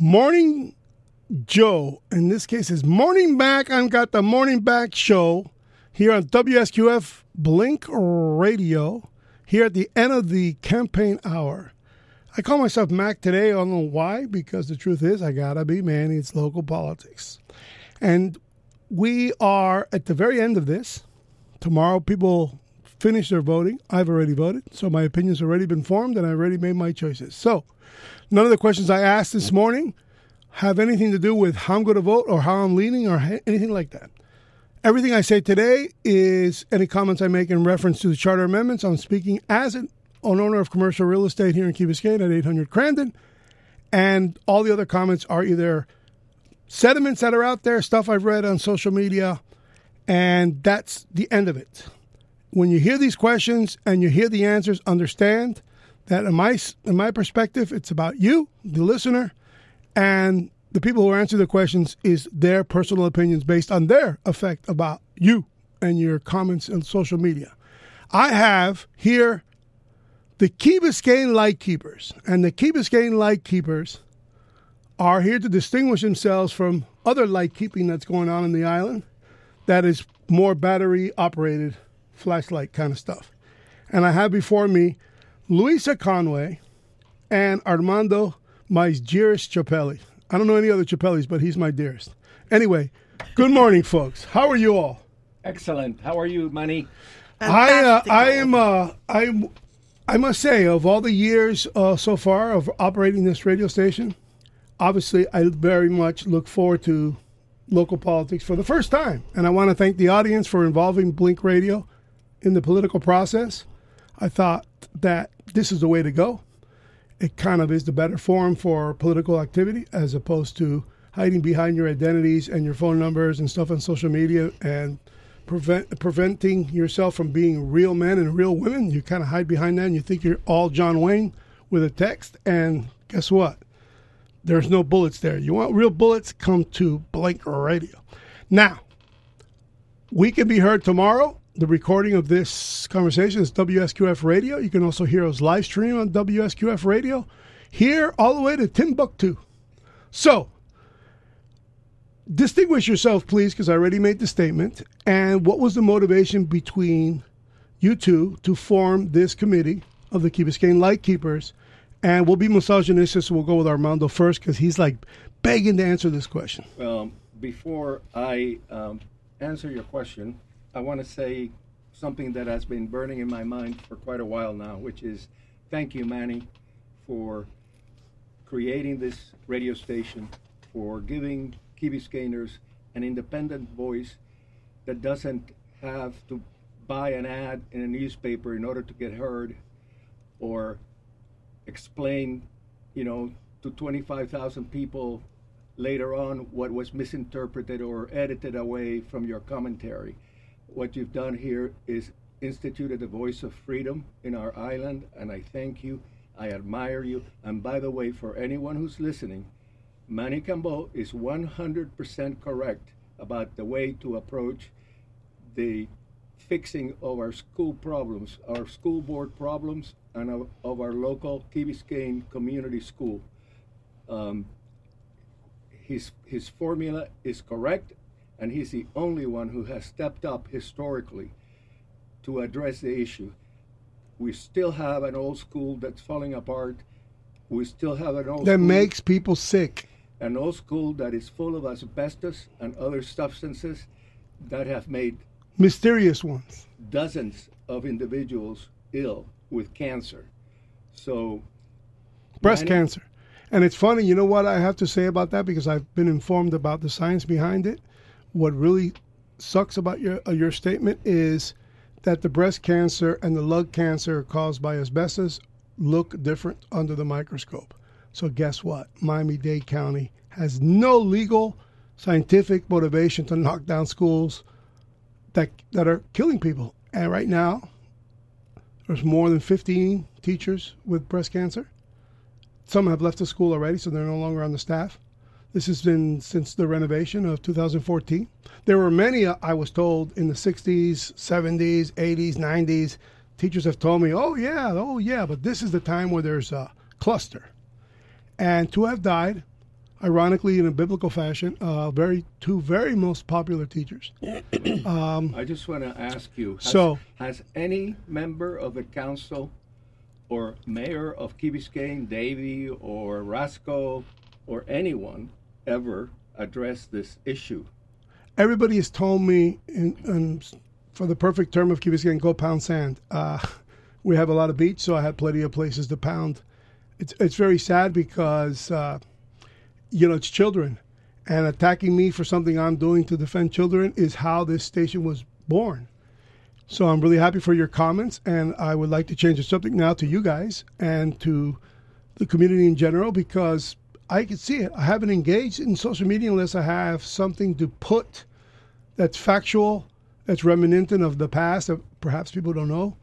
Morning Joe, in this case, is Morning Back. I've got the Morning Back show here on WSQF Blink Radio here at the end of the campaign hour. I call myself Mac today. I don't know why, because the truth is, I gotta be man. It's local politics. And we are at the very end of this. Tomorrow, people finish their voting. I've already voted, so my opinion's already been formed, and I already made my choices. So, none of the questions I asked this morning have anything to do with how I'm going to vote or how I'm leaning or anything like that. Everything I say today is any comments I make in reference to the charter amendments. I'm speaking as an, owner of commercial real estate here in Key Biscayne at 800 Crandon, and all the other comments are either sentiments that are out there, stuff I've read on social media, and that's the end of it. When you hear these questions and you hear the answers, understand that in my in my perspective, it's about you, the listener, and the people who answer the questions is their personal opinions based on their effect about you and your comments on social media. I have here the Key Biscayne Light Keepers, and the Key Biscayne Light Keepers are here to distinguish themselves from other light keeping that's going on in the island that is more battery operated flashlight kind of stuff. And I have before me Luisa Conway and Armando my dearest Chapelli. I don't know any other Chapellis, but he's my dearest. Anyway, good morning, folks. How are you all? Excellent. How are you, Manny? I uh, I am uh, I I must say of all the years uh, so far of operating this radio station, obviously I very much look forward to local politics for the first time, and I want to thank the audience for involving Blink Radio in the political process. I thought that this is the way to go it kind of is the better forum for political activity as opposed to hiding behind your identities and your phone numbers and stuff on social media and prevent preventing yourself from being real men and real women. You kind of hide behind that and you think you're all John Wayne with a text and guess what? There's no bullets there. You want real bullets? Come to Blink Radio. Now, we can be heard tomorrow the recording of this conversation is WSQF Radio. You can also hear us live stream on WSQF Radio here all the way to Timbuktu. So, distinguish yourself, please, because I already made the statement. And what was the motivation between you two to form this committee of the Key Biscayne Light Keepers? And we'll be misogynistic, so we'll go with Armando first because he's like begging to answer this question. Well, before I um, answer your question, I want to say something that has been burning in my mind for quite a while now, which is thank you, Manny, for creating this radio station, for giving Key an independent voice that doesn't have to buy an ad in a newspaper in order to get heard or explain, you know, to 25,000 people later on what was misinterpreted or edited away from your commentary what you've done here is instituted a voice of freedom in our island, and I thank you. I admire you. And by the way, for anyone who's listening, Manny Cambo is 100% correct about the way to approach the fixing of our school problems, our school board problems, and of, of our local Key Biscayne community school. Um, his, his formula is correct, and he's the only one who has stepped up historically to address the issue. We still have an old school that's falling apart. We still have an old school that school, makes people sick. An old school that is full of asbestos and other substances that have made mysterious ones dozens of individuals ill with cancer. So, breast cancer. And it's funny, you know what I have to say about that because I've been informed about the science behind it what really sucks about your uh, your statement is that the breast cancer and the lung cancer caused by asbestos look different under the microscope. So guess what? Miami-Dade County has no legal scientific motivation to knock down schools that that are killing people. And right now, there's more than 15 teachers with breast cancer. Some have left the school already, so they're no longer on the staff. This has been since the renovation of 2014. There were many, uh, I was told, in the 60s, 70s, 80s, 90s. Teachers have told me, oh, yeah, oh, yeah, but this is the time where there's a cluster. And two have died ironically in a biblical fashion, uh, very two very most popular teachers. I just want to ask you has, So- has any member of the council or mayor of Key Biscayne, Davey or Rasco or anyone ever addressed this issue? Everybody has told me, in, in, for the perfect term of Key go pound sand. Uh, we have a lot of beach, so I had plenty of places to pound. It's it's very sad because uh, you know it's children, and attacking me for something I'm doing to defend children is how this station was born. So I'm really happy for your comments, and I would like to change the subject now to you guys and to the community in general because I can see it. I haven't engaged in social media unless I have something to put that's factual, that's reminiscent of the past that perhaps people don't know,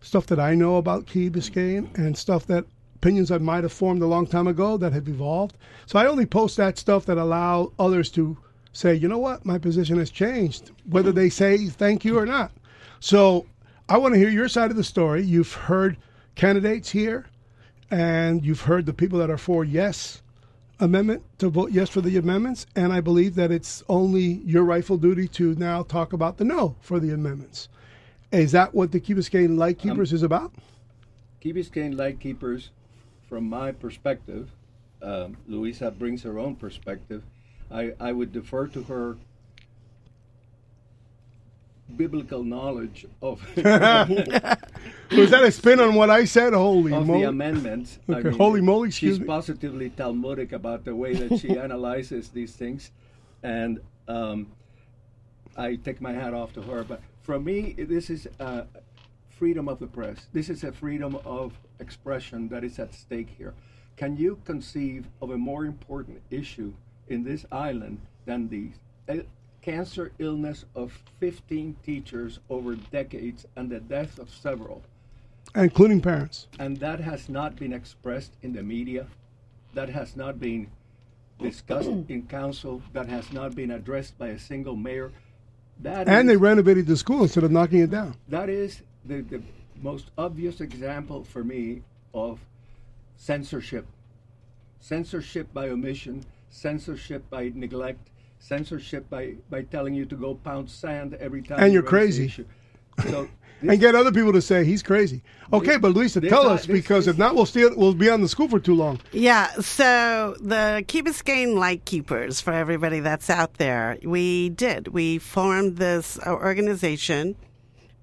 stuff that I know about Key Biscayne, and stuff that opinions I might have formed a long time ago that have evolved. So I only post that stuff that allow others to say, you know what, my position has changed, whether they say thank you or not. So I want to hear your side of the story. You've heard candidates here, and you've heard the people that are for yes amendment to vote yes for the amendments, and I believe that it's only your rightful duty to now talk about the no for the amendments. Is that what the Key Biscayne Light Keepers is about? Key Biscayne Lightkeepers, from my perspective, um, Luisa brings her own perspective. I, I would defer to her biblical knowledge of Was that a spin on what I said? Holy of the moly! amendments. Okay, holy moly, excuse she's me. positively Talmudic about the way that she analyzes these things, and um, I take my hat off to her. But for me, this is uh, freedom of the press. This is a freedom of expression that is at stake here. Can you conceive of a more important issue in this island than the uh, cancer illness of 15 teachers over decades and the death of several? including parents. and that has not been expressed in the media that has not been discussed in council that has not been addressed by a single mayor that And is- they renovated the school instead of knocking it down. that is the, the most obvious example for me of censorship censorship by omission censorship by neglect censorship by, by telling you to go pound sand every time And you you're crazy. issue. so And get other people to say he's crazy. Okay, but Luisa, tell us this- because this- if not, we'll still we'll be on the school for too long. Yeah, so the Key Biscayne Light Keepers, for everybody that's out there, we did. We formed this uh, organization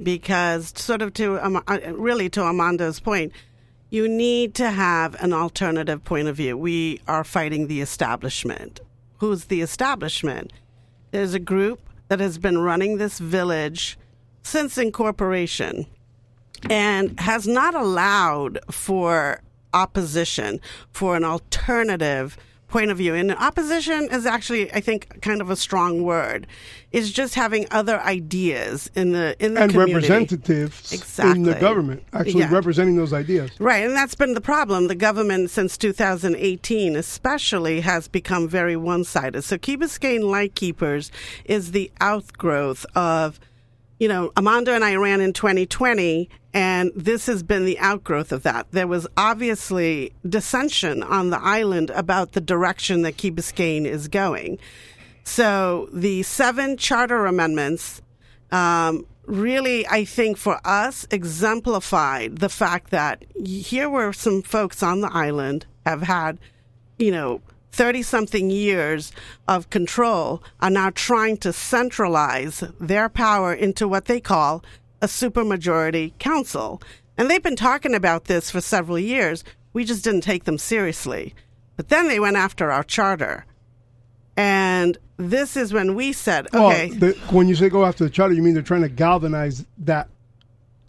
because, sort of to um, uh, really to Armando's point, you need to have an alternative point of view. We are fighting the establishment. Who's the establishment? There's a group that has been running this village since incorporation and has not allowed for opposition, for an alternative point of view. And opposition is actually, I think, kind of a strong word. Is just having other ideas in the in the And community. representatives in the government actually Yeah. representing those ideas. Right, and that's been the problem. The government since 2018, especially, has become very one-sided. So Key Biscayne Light Keepers is the outgrowth of, you know, Amanda and I ran in 2020, and this has been the outgrowth of that. There was obviously dissension on the island about the direction that Key Biscayne is going. So the seven charter amendments um, really, I think for us, exemplified the fact that here were some folks on the island have had, you know, 30 something years of control are now trying to centralize their power into what they call a supermajority council. And they've been talking about this for several years. We just didn't take them seriously. But then they went after our charter. And this is when we said, okay, Well, the, when you say go after the charter, you mean they're trying to galvanize that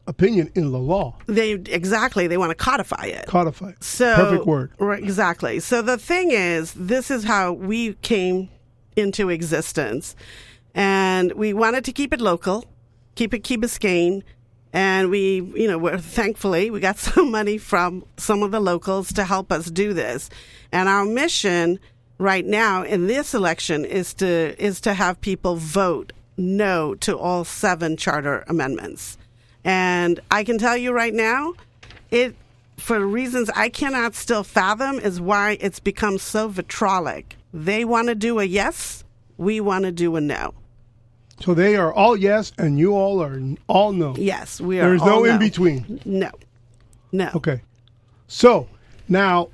opinion in the law, they exactly they want to codify it. codify. it. So Perfect word. Right, exactly. So the thing is, this is how we came into existence, and we wanted to keep it local, keep it Key Biscayne, and we, you know, we're thankfully we got some money from some of the locals to help us do this, and our mission right now in this election is to is to have people vote no to all seven charter amendments. And I can tell you right now, it for reasons I cannot still fathom is why it's become so vitrolic They want to do a yes, we want to do a no. So they are all yes, and you all are all no. Yes, we are. There's all no in between. No, no. Okay. So now,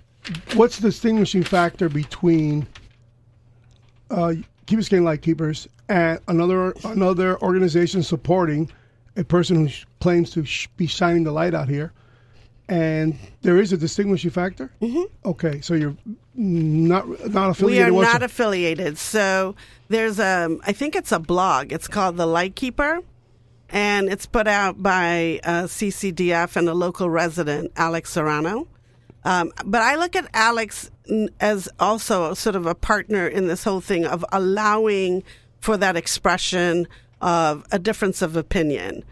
what's the distinguishing factor between uh, Key Biscayne Lightkeepers and another another organization supporting a person who sh- claims to sh- be shining the light out here? And there is a distinguishing factor. Mm-hmm. Okay, so you're not not affiliated. We are not affiliated. So there's a, I think it's a blog. It's called The Lightkeeper, and it's put out by uh, CCDF and a local resident, Alex Serrano. Um, but I look at Alex as also sort of a partner in this whole thing of allowing for that expression of a difference of opinion.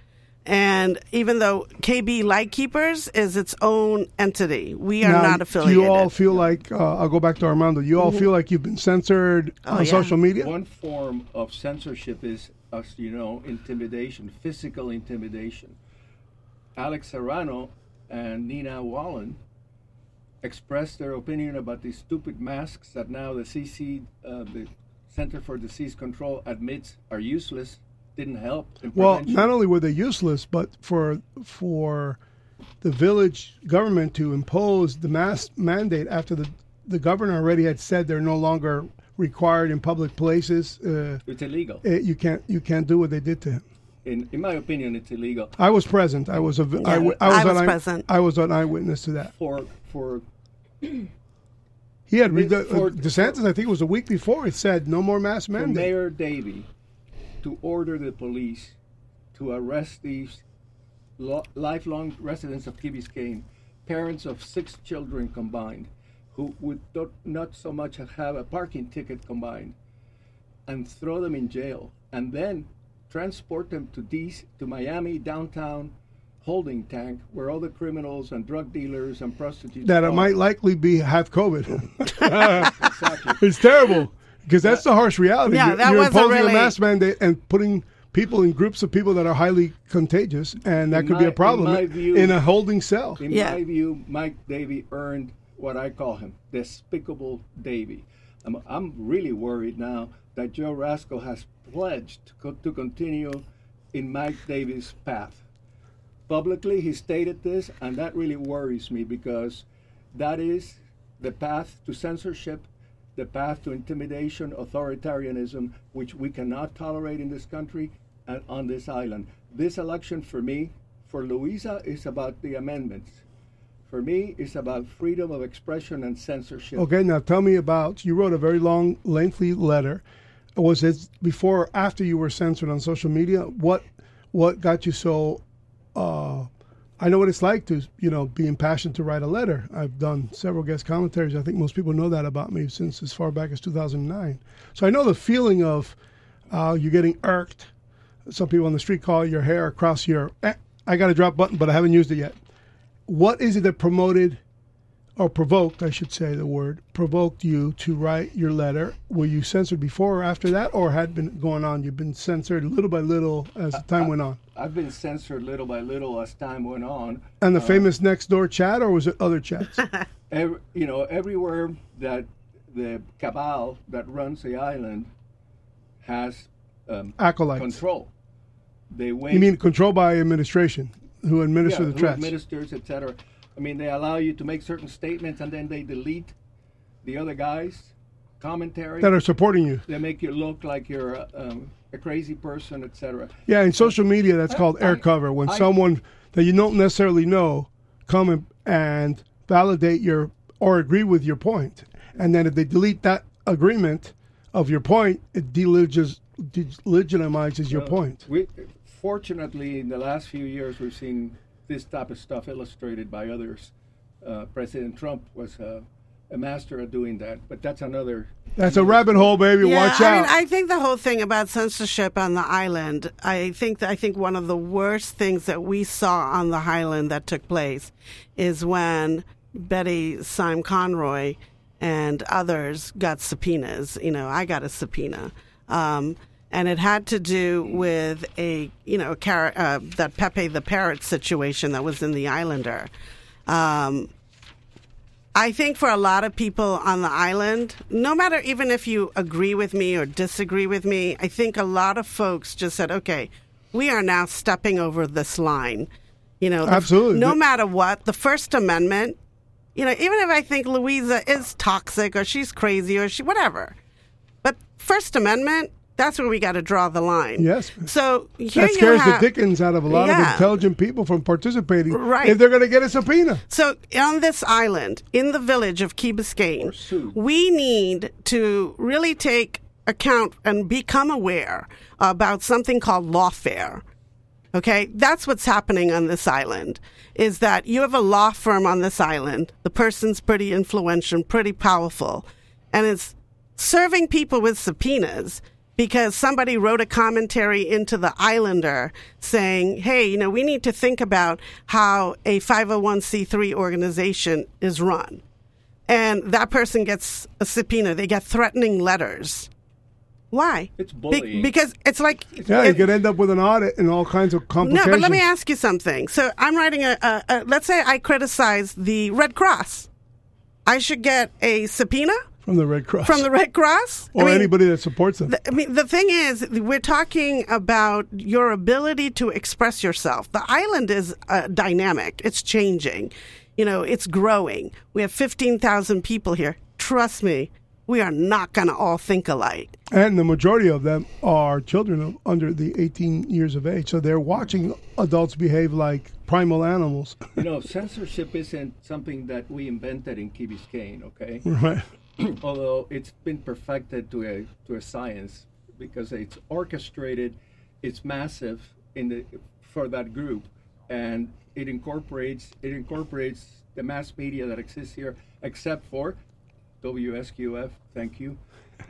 And even though KB Lightkeepers is its own entity, we are Now, not Do affiliated. you all feel like uh, I'll go back to Armando? You all feel like you've been censored Oh, on yeah. social media? One form of censorship is, as you know, intimidation, physical intimidation. Alex Serrano and Nina Wallen expressed their opinion about these stupid masks that now the CC, uh, the Center for Disease Control, admits are useless, didn't help. Well, prevention. not only were they useless, but for for the village government to impose the mask mandate after the the governor already had said they're no longer required in public places. Uh, it's illegal. eh, you can't you can't do what they did to him. In, in my opinion, it's illegal. I was present. I was a vi- I w- I I was, was an eye- present. I was an eyewitness to that. For for He had read the, For- uh, DeSantis. I think it was a week before. It said no more mask for mandate. Mayor Davey to order the police to arrest these lo- lifelong residents of Key Biscayne, parents of six children combined, who would not, not so much have a parking ticket combined, and throw them in jail, and then transport them to DC, to Miami downtown holding tank, where all the criminals and drug dealers and prostitutes that might likely be have COVID. exactly. It's terrible because that's the harsh reality. Yeah, you're that you're was imposing a, really- mask mandate and putting people in groups of people that are highly contagious, and that In could be a problem in view- in a holding cell. In Yeah. my view, Mike Davey earned what I call him, despicable Davey. I'm, I'm really worried now that Joe Rasco has pledged to, co- to continue in Mike Davey's path. Publicly, he stated this, and that really worries me because that is the path to censorship, the path to intimidation, authoritarianism, which we cannot tolerate in this country and on this island. This election, for me, for Luisa, is about the amendments. For me, it's about freedom of expression and censorship. Okay, now tell me about. You wrote a very long, lengthy letter. Was it before or after you were censored on social media? What what got you so? Uh, I know what it's like to you know be impassioned to write a letter. I've done several guest commentaries. I think most people know that about me since as far back as 2009. So I know the feeling of uh, you getting irked. Some people on the street call your hair across your. Eh, I got a drop button, but I haven't used it yet. What is it that promoted or provoked, I should say the word, provoked you to write your letter? Were you censored before or after that, or had been going on? You've been censored little by little as time went on. I've been censored little by little as time went on. And the famous next door chat, or was it other chats? Every, you know, everywhere that the cabal that runs the island has um, Acolytes. control. They wait. You mean controlled by administration, who yeah, administer the who chats? administers, etc. I mean, they allow you to make certain statements and then they delete the other guys' commentary. that are supporting you. they make you look like you're a, um, a crazy person, etc. Yeah, in social media, that's called air I- cover. When I- someone that you don't necessarily know come and, and validate your or agree with your point, and then if they delete that agreement of your point, it delegitimizes your Uh, point. We, fortunately, in the last few years, we've seen this type of stuff illustrated by others. Uh, President Trump was uh, a master at doing that, but that's another. That's a rabbit hole, baby. Yeah, Watch I mean, I think the whole thing about censorship on the island. I think that I think one of the worst things that we saw on the island that took place is when Betty Sime Conroy and others got subpoenas. You know, I got a subpoena. Um, and it had to do with a you know car- uh, that Pepe the Parrot situation that was in the Islander. Um, I think for a lot of people on the island, no matter even if you agree with me or disagree with me, I think a lot of folks just said, okay, we are now stepping over this line. You know, the- Absolutely. no matter what, the First Amendment, you know, even if I think Luisa is toxic or she's crazy or she, whatever, but First Amendment, that's where we got to draw the line. Yes. So that scares have, the dickens out of a lot of intelligent people from participating. Right. If they're going to get a subpoena. So on this island, in the village of Key Biscayne, we need to really take account and become aware about something called lawfare. Okay, that's what's happening on this island. Is that you have a law firm on this island? The person's pretty influential, pretty powerful, and it's serving people with subpoenas because somebody wrote a commentary into the Islander saying, hey, you know, we need to think about how a 501c3 organization is run. And that person gets a subpoena, they get threatening letters. Why? It's Be- because it's like. Yeah, you it- could end up with an audit and all kinds of complications. no, but let me ask you something. So I'm writing a, a, a. Let's say I criticize the Red Cross. I should get a subpoena From the Red Cross. from the Red Cross? I or mean, anybody that supports them. the- I mean, the thing is, we're talking about your ability to express yourself. The island is uh, dynamic, it's changing, you know, it's growing. We have 15,000 people here. Trust me, we are not going to all think alike. and the majority of them are children of under the 18 years of age. So they're watching adults behave like primal animals. You know, censorship isn't something that we invented in Key Biscayne, okay? right. Although it's been perfected to a to a science because it's orchestrated, it's massive in the for that group, and it incorporates it incorporates the mass media that exists here, except for WSQF. Thank you.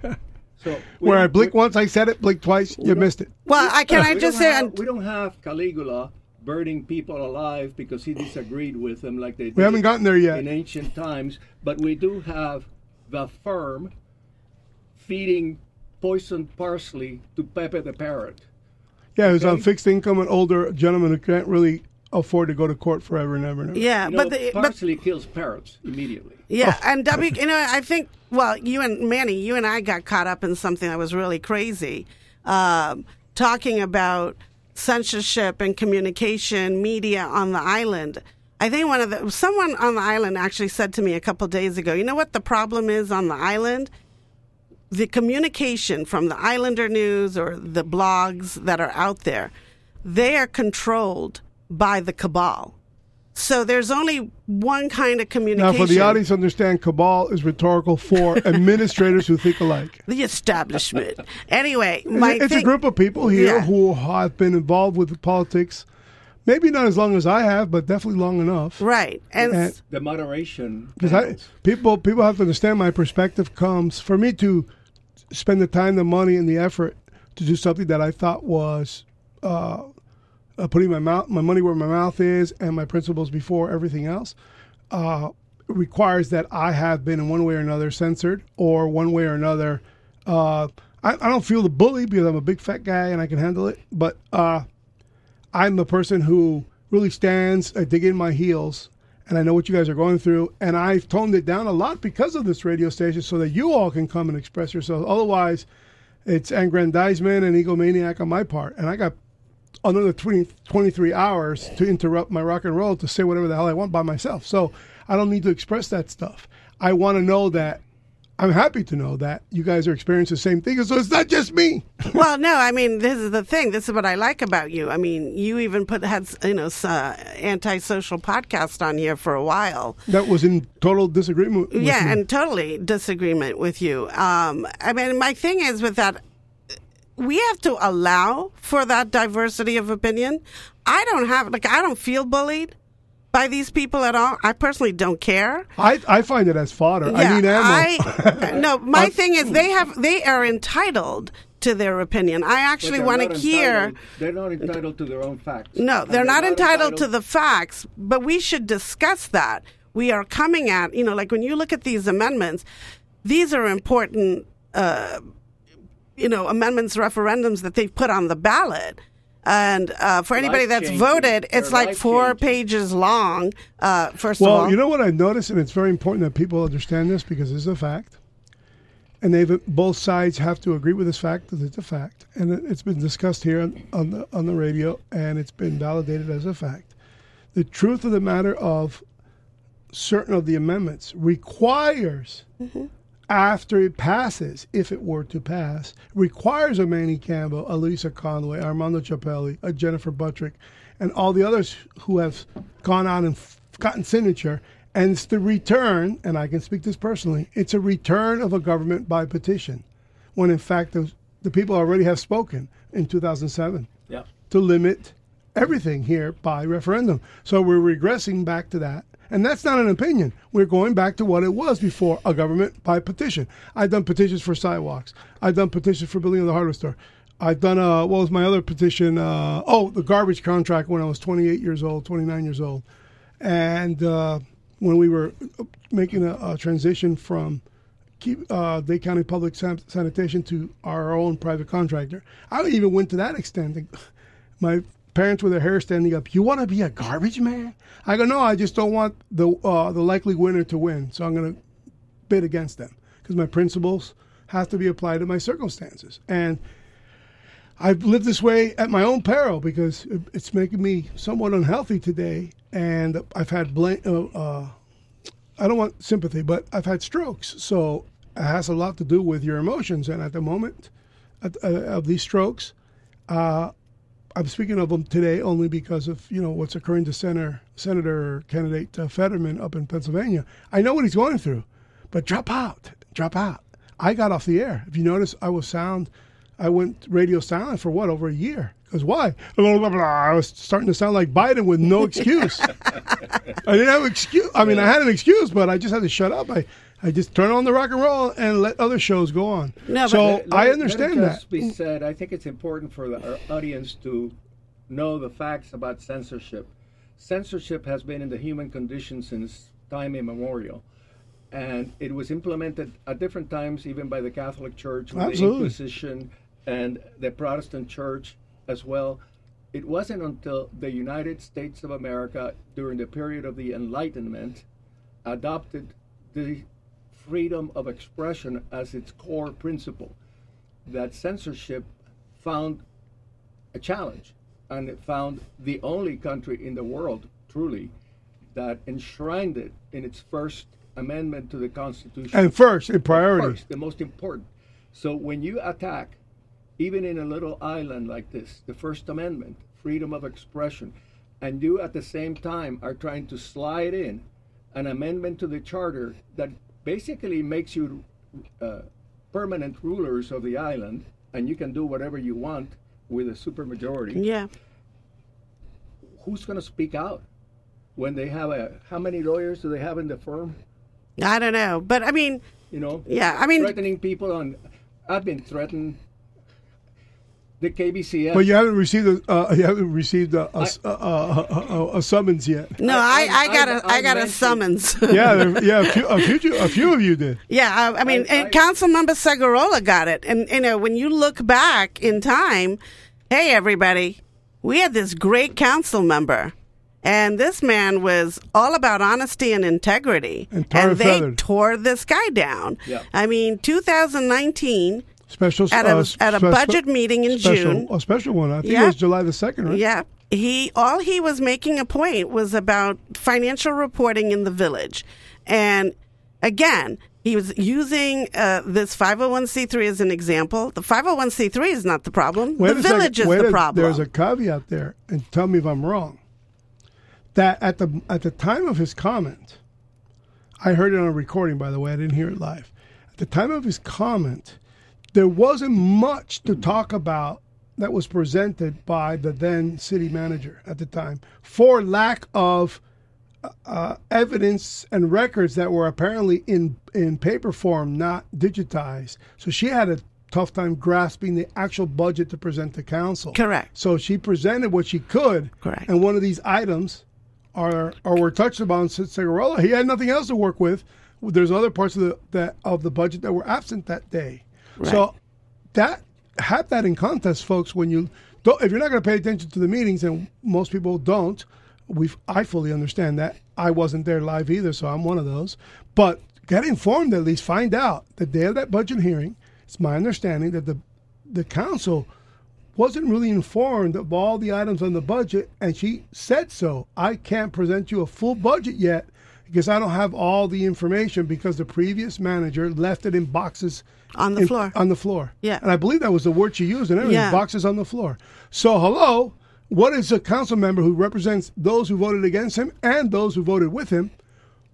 So we Where I don't- blink once, I said it, blink twice, you missed it. Well, I can I just say, have, we don't have Caligula burning people alive because he disagreed with them like they did We haven't gotten there yet. in ancient times, but we do have the firm feeding poisoned parsley to Pepe the parrot. Yeah, who's on fixed income, an older gentleman who can't really afford to go to court forever and ever and ever. yeah, You know, but the, but parsley kills parrots immediately. Yeah, Oh. and W, you know, I think, well, you and Manny, you and I got caught up in something that was really crazy, um, talking about censorship and communication media on the island. I think one of the someone on the island actually said to me a couple days ago, you know what the problem is on the island? The communication from the Islander news or the blogs that are out there, they are controlled by the cabal. So there's only one kind of communication. Now, for the audience, to understand cabal is rhetorical for administrators who think alike. the establishment. anyway, my it's a group of people here Yeah. who have been involved with politics, maybe not as long as I have, but definitely long enough. right, and, And- The moderation. Because people people have to understand my perspective comes for me to spend the time, the money, and the effort to do something that I thought was uh, uh, putting my mouth my money where my mouth is and my principles before everything else. Uh, requires that I have been in one way or another censored or one way or another. Uh, I, I don't feel the bully because I'm a big fat guy and I can handle it, but uh, I'm the person who really stands, I dig in my heels, and I know what you guys are going through. And I've toned it down a lot because of this radio station so that you all can come and express yourselves. Otherwise, it's aggrandizement and egomaniac on my part. And I got another 20, 23 hours to interrupt my rock and roll to say whatever the hell I want by myself. So I don't need to express that stuff. I want to know that. I'm happy to know that you guys are experiencing the same thing. So it's not just me. well, no, I mean, this is the thing. This is what I like about you. I mean, you even put had you know uh, antisocial podcast on here for a while. That was in total disagreement. With yeah, me. and totally disagreement with you. Um, I mean, my thing is with that, we have to allow for that diversity of opinion. I don't have like I don't feel bullied by these people at all. I personally don't care. I, I find it as fodder. I Yeah, need ammo. I- no, my thing is they have they are entitled to their opinion. I actually want to hear. entitled- They're not entitled to their own facts. No, And they're not entitled to the facts, but we should discuss that. We are coming at, you know, like when you look at these amendments, these are important, uh, you know, amendments, referendums that they've put on the ballot. And uh, for anybody that's voted, it's like four life-changing. pages long. Uh, first of Well, all, you know what I noticed, and it's very important that people understand this because it's a fact, and they've both sides have to agree with this fact that it's a fact, and it- it's been discussed here on, on the on the radio, and it's been validated as a fact. The truth of the matter of certain of the amendments requires. After it passes, if it were to pass, requires a Manny Campbell, a Luisa Conway, Armando Chappelli, a Jennifer Buttrick, and all the others who have gone on and f- gotten signature. And it's the return, and I can speak this personally, it's a return of a government by petition, when in fact the, the people already have spoken in 2007 Yeah. to limit everything here by referendum. So we're regressing back to that. And that's not an opinion. We're going back to what it was before a government by petition. I've done petitions for sidewalks. I've done petitions for building the hardware store. I've done, uh, what was my other petition? Uh, oh, the garbage contract when I was 28 years old, 29 years old. And uh, when we were making a, a transition from keep uh, County Public San- Sanitation to our own private contractor. I even went to that extent. My parents with their hair standing up. You want to be a garbage man? I go, no. I just don't want the uh, the likely winner to win. So I'm going to bid against them because my principles have to be applied to my circumstances. And I've lived this way at my own peril because it's making me somewhat unhealthy today. And I've had blame. Uh, uh, I don't want sympathy, but I've had strokes, so it has a lot to do with your emotions. And at the moment at, uh, of these strokes, uh, I'm speaking of them today only because of you know what's occurring to Senator Senator candidate uh, Fetterman up in Pennsylvania. I know what he's going through, but drop out, drop out. I got off the air. If you notice, I was sound. I went radio silent for what over a year. Because why? Blah, blah, blah. I was starting to sound like Biden with no excuse. I didn't have an excuse. I mean, I had an excuse, but I just had to shut up. I, I just turn on the rock and roll and let other shows go on. No, so Let- I understand let it that. Be said, I think it's important for the, our audience to know the facts about censorship. Censorship has been in the human condition since time immemorial, and it was implemented at different times, even by the Catholic Church, with Absolutely. the Inquisition, and the Protestant Church as well. It wasn't until the United States of America, during the period of the Enlightenment, adopted the freedom of expression as its core principle that censorship found a challenge and it found the only country in the world truly that enshrined it in its first amendment to the constitution And first, in priority. first, the most important so when you attack even in a little island like this the first amendment freedom of expression and you at the same time are trying to slide in an amendment to the charter that basically makes you uh, permanent rulers of the island and you can do whatever you want with a supermajority yeah. who's going to speak out when they have a how many lawyers do they have in the firm I don't know, but I mean, you know yeah. I mean, threatening people on i've been threatened the KBCS. But you haven't received a uh, you haven't received a, a, a, a, a, a summons yet. no, I, I- I, got I- a I I got a summons. Yeah, there- yeah, a few, a few, a few of you did. Yeah, I, I mean, I- and I- Councilmember Segurola got it, and you know, when you look back in time, hey, everybody, we had this great council member, and this man was all about honesty and integrity, And and they feathered. tore this guy down. Yeah. I mean, 2019. Special At a- uh, at a spe- budget meeting in special, June. a special one. I think Yeah. it was July the second, right? Yeah. He all he was making a point was about financial reporting in the village. And again, he was using uh, this 501c3 as an example. The 501c3 is not the problem. Wait the a second. village is the a- problem. There's a caveat there, and tell me if I'm wrong. That at the at the time of his comment, I heard it on a recording. By the way, I didn't hear it live. At the time of his comment, there wasn't much to talk about that was presented by the then city manager at the time, for lack of uh, evidence and records that were apparently in in paper form, not digitized. So she had a tough time grasping the actual budget to present to council. Correct. So she presented what she could. Correct. And one of these items are or were touched upon Segurola. He had nothing else to work with. There's other parts of the that of the budget that were absent that day. So that have that in context, folks, when you don't, if you're not going to pay attention to the meetings, and most people don't, we I fully understand that. I wasn't there live either, so I'm one of those. But get informed at least. Find out the day of that budget hearing. It's my understanding that the the council wasn't really informed of all the items on the budget, and she said so. I can't present you a full budget yet because I don't have all the information because the previous manager left it in boxes On the in- floor. On the floor. Yeah. And I believe that was the word she used and everything. Yeah. Boxes on the floor. So hello, what is a council member who represents those who voted against him and those who voted with him?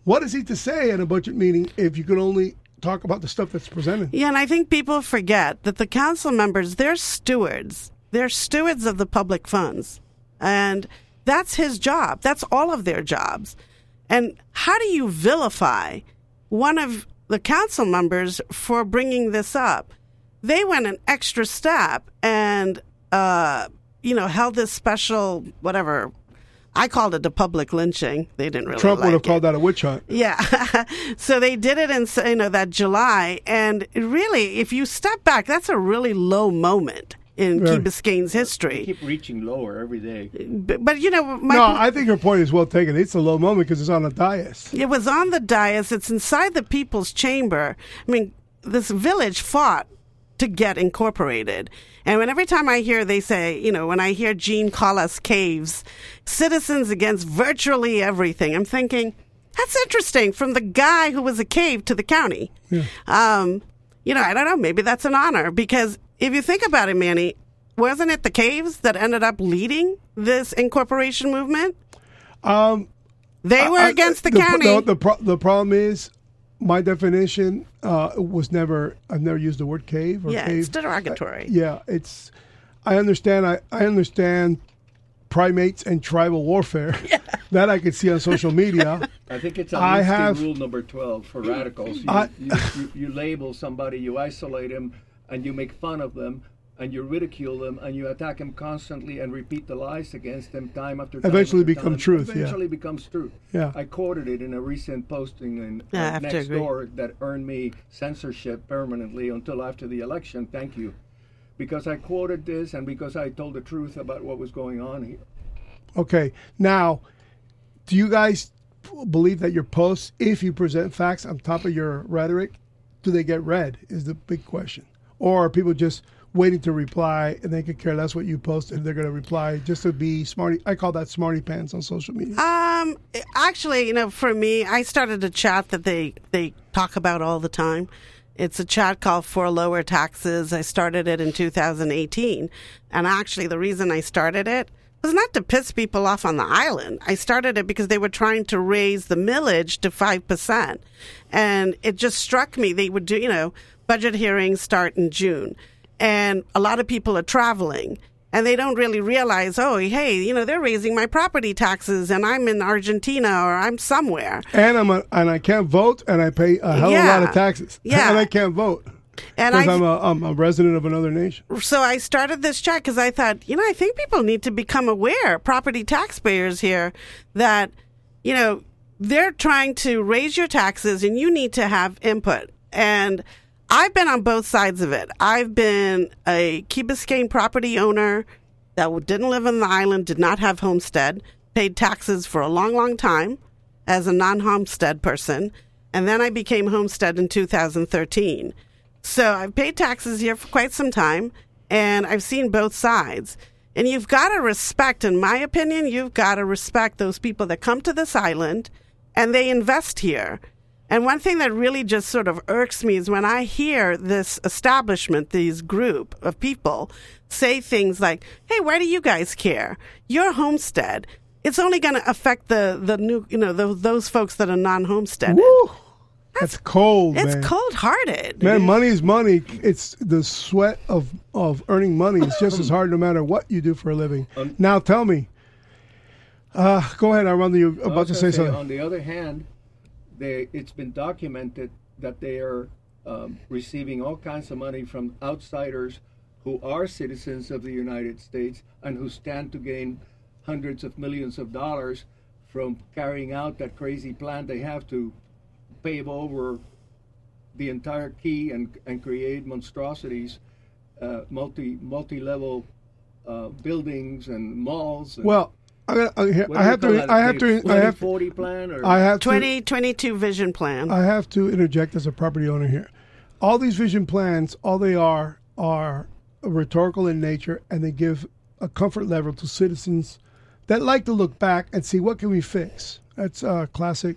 What is he to say at a budget meeting if you could only talk about the stuff that's presented? Yeah, and I think people forget that the council members, they're stewards. They're stewards of the public funds. And that's his job. That's all of their jobs. And how do you vilify one of the council members for bringing this up? They went an extra step and, uh, you know, held this special, whatever. I called it a public lynching. They didn't really Trump would have it. called that a witch hunt. Yeah. so they did it in you know that July and really if you step back that's a really low moment in Very. Key Biscayne's history. Keep reaching lower every day. But, but you know my no, I think her point is well taken. It's a low moment because it's on a dais. it was on the dais, it's inside the people's chamber. I mean, this village fought to get incorporated. And when every time I hear they say, you know, when I hear Gene call us caves, citizens against virtually everything, I'm thinking, that's interesting from the guy who was a cave to the county. Um, you know, I don't know, maybe that's an honor because if you think about it, Manny, wasn't it the caves that ended up leading this incorporation movement? Um, They were I- against the, the, county. The, the, pro- the problem is, my definition uh, was never. I've never used the word cave or yeah, cave. it's derogatory. yeah, it's. I understand. I, I understand primates and tribal warfare. That I could see on social media. I think it's I have- rule number 12 for radicals. You, I- you, you, you label somebody, you isolate them, and you make fun of them, and you ridicule them, and you attack them constantly and repeat the lies against them time after time. Eventually after become time. truth, yeah. Eventually becomes truth. Yeah. I quoted it in a recent posting in Yeah, uh, next door that earned me censorship permanently until after the election. Thank you. Because I quoted this and because I told the truth about what was going on here. Okay, now, do you guys believe that your posts, if you present facts on top of your rhetoric, do they get read? Is the big question, or people just waiting to reply and they could care less what you post and they're going to reply just to be smarty? I call that smarty pants on social media. Um, actually, you know, for me, I started a chat that they they talk about all the time. It's a chat called For Lower Taxes. I started it in 2018, and actually, the reason I started it was not to piss people off on the island. I started it because they were trying to raise the millage to five percent, and it just struck me they would do. You know, budget hearings start in June, and a lot of people are traveling and they don't really realize, oh, hey, you know, they're raising my property taxes, and I'm in Argentina or I'm somewhere. and I'm a, and I can't vote, and I pay a hell of a lot of taxes, Yeah. and I can't vote And because I, I'm a, I'm a resident of another nation. so I started this chat because I thought, you know, I think people need to become aware, property taxpayers here, that, you know, they're trying to raise your taxes and you need to have input. And I've been on both sides of it. I've been a Key Biscayne property owner that didn't live on the island, did not have homestead, paid taxes for a long, long time as a non homestead person. And then I became homestead in 2013. So I've paid taxes here for quite some time, and I've seen both sides. And you've got to respect, in my opinion, you've got to respect those people that come to this island and they invest here. And one thing that really just sort of irks me is when I hear this establishment, these group of people say things like, "Hey, why do you guys care? Your homestead, it's only going to affect the the new, you know, the, those folks that are non homesteaded. Woo! That's cold, It's man. cold-hearted. Man, money is money. It's the sweat of, of earning money. It's just as hard no matter what you do for a living. Um, now tell me. Uh, go ahead, Armando. You I about to gonna say something? On the other hand, they, it's been documented that they are um, receiving all kinds of money from outsiders who are citizens of the United States and who stand to gain hundreds of millions of dollars from carrying out that crazy plan they have to pave over the entire key and, and create monstrosities, uh, multi multi level uh, buildings and malls. And Well, I, I, I have call to. that, I have the to. I have. 2040 plan or I have to. 2022 vision plan. I have to interject as a property owner here. All these vision plans, all they are, are rhetorical in nature, and they give a comfort level to citizens that like to look back and see what can we fix. That's a classic,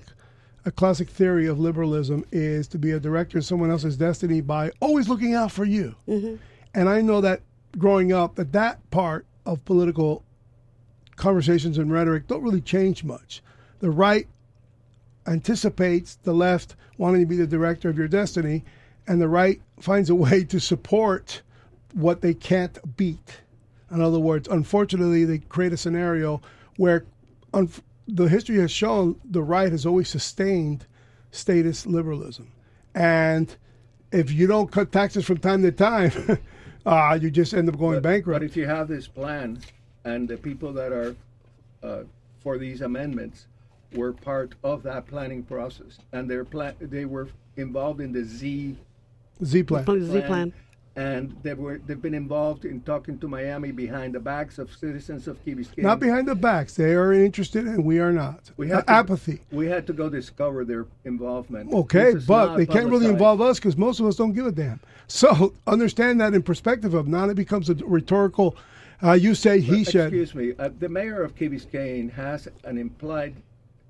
a classic theory of liberalism is to be a director in someone else's destiny by always looking out for you. Mm-hmm. And I know that growing up, that that part of political conversations and rhetoric don't really change much. The right anticipates the left wanting to be the director of your destiny, and the right finds a way to support what they can't beat. In other words, unfortunately, they create a scenario where un- the history has shown the right has always sustained statist liberalism. And if you don't cut taxes from time to time, uh, you just end up going But- bankrupt. But if you have this plan, and the people that are uh, for these amendments were part of that planning process, and their plan, they were involved in the Z Z plan. Z plan. and they were they've been involved in talking to Miami behind the backs of citizens of Key Biscayne. Not behind the backs. They are interested, and we are not. We have Uh, to- apathy. We had to go discover their involvement. Okay, but not they can't really involve us because most of us don't give a damn. So understand that in perspective of now it becomes a rhetorical. Uh, you say he But, said. Excuse me. Uh, the mayor of Key Biscayne has an implied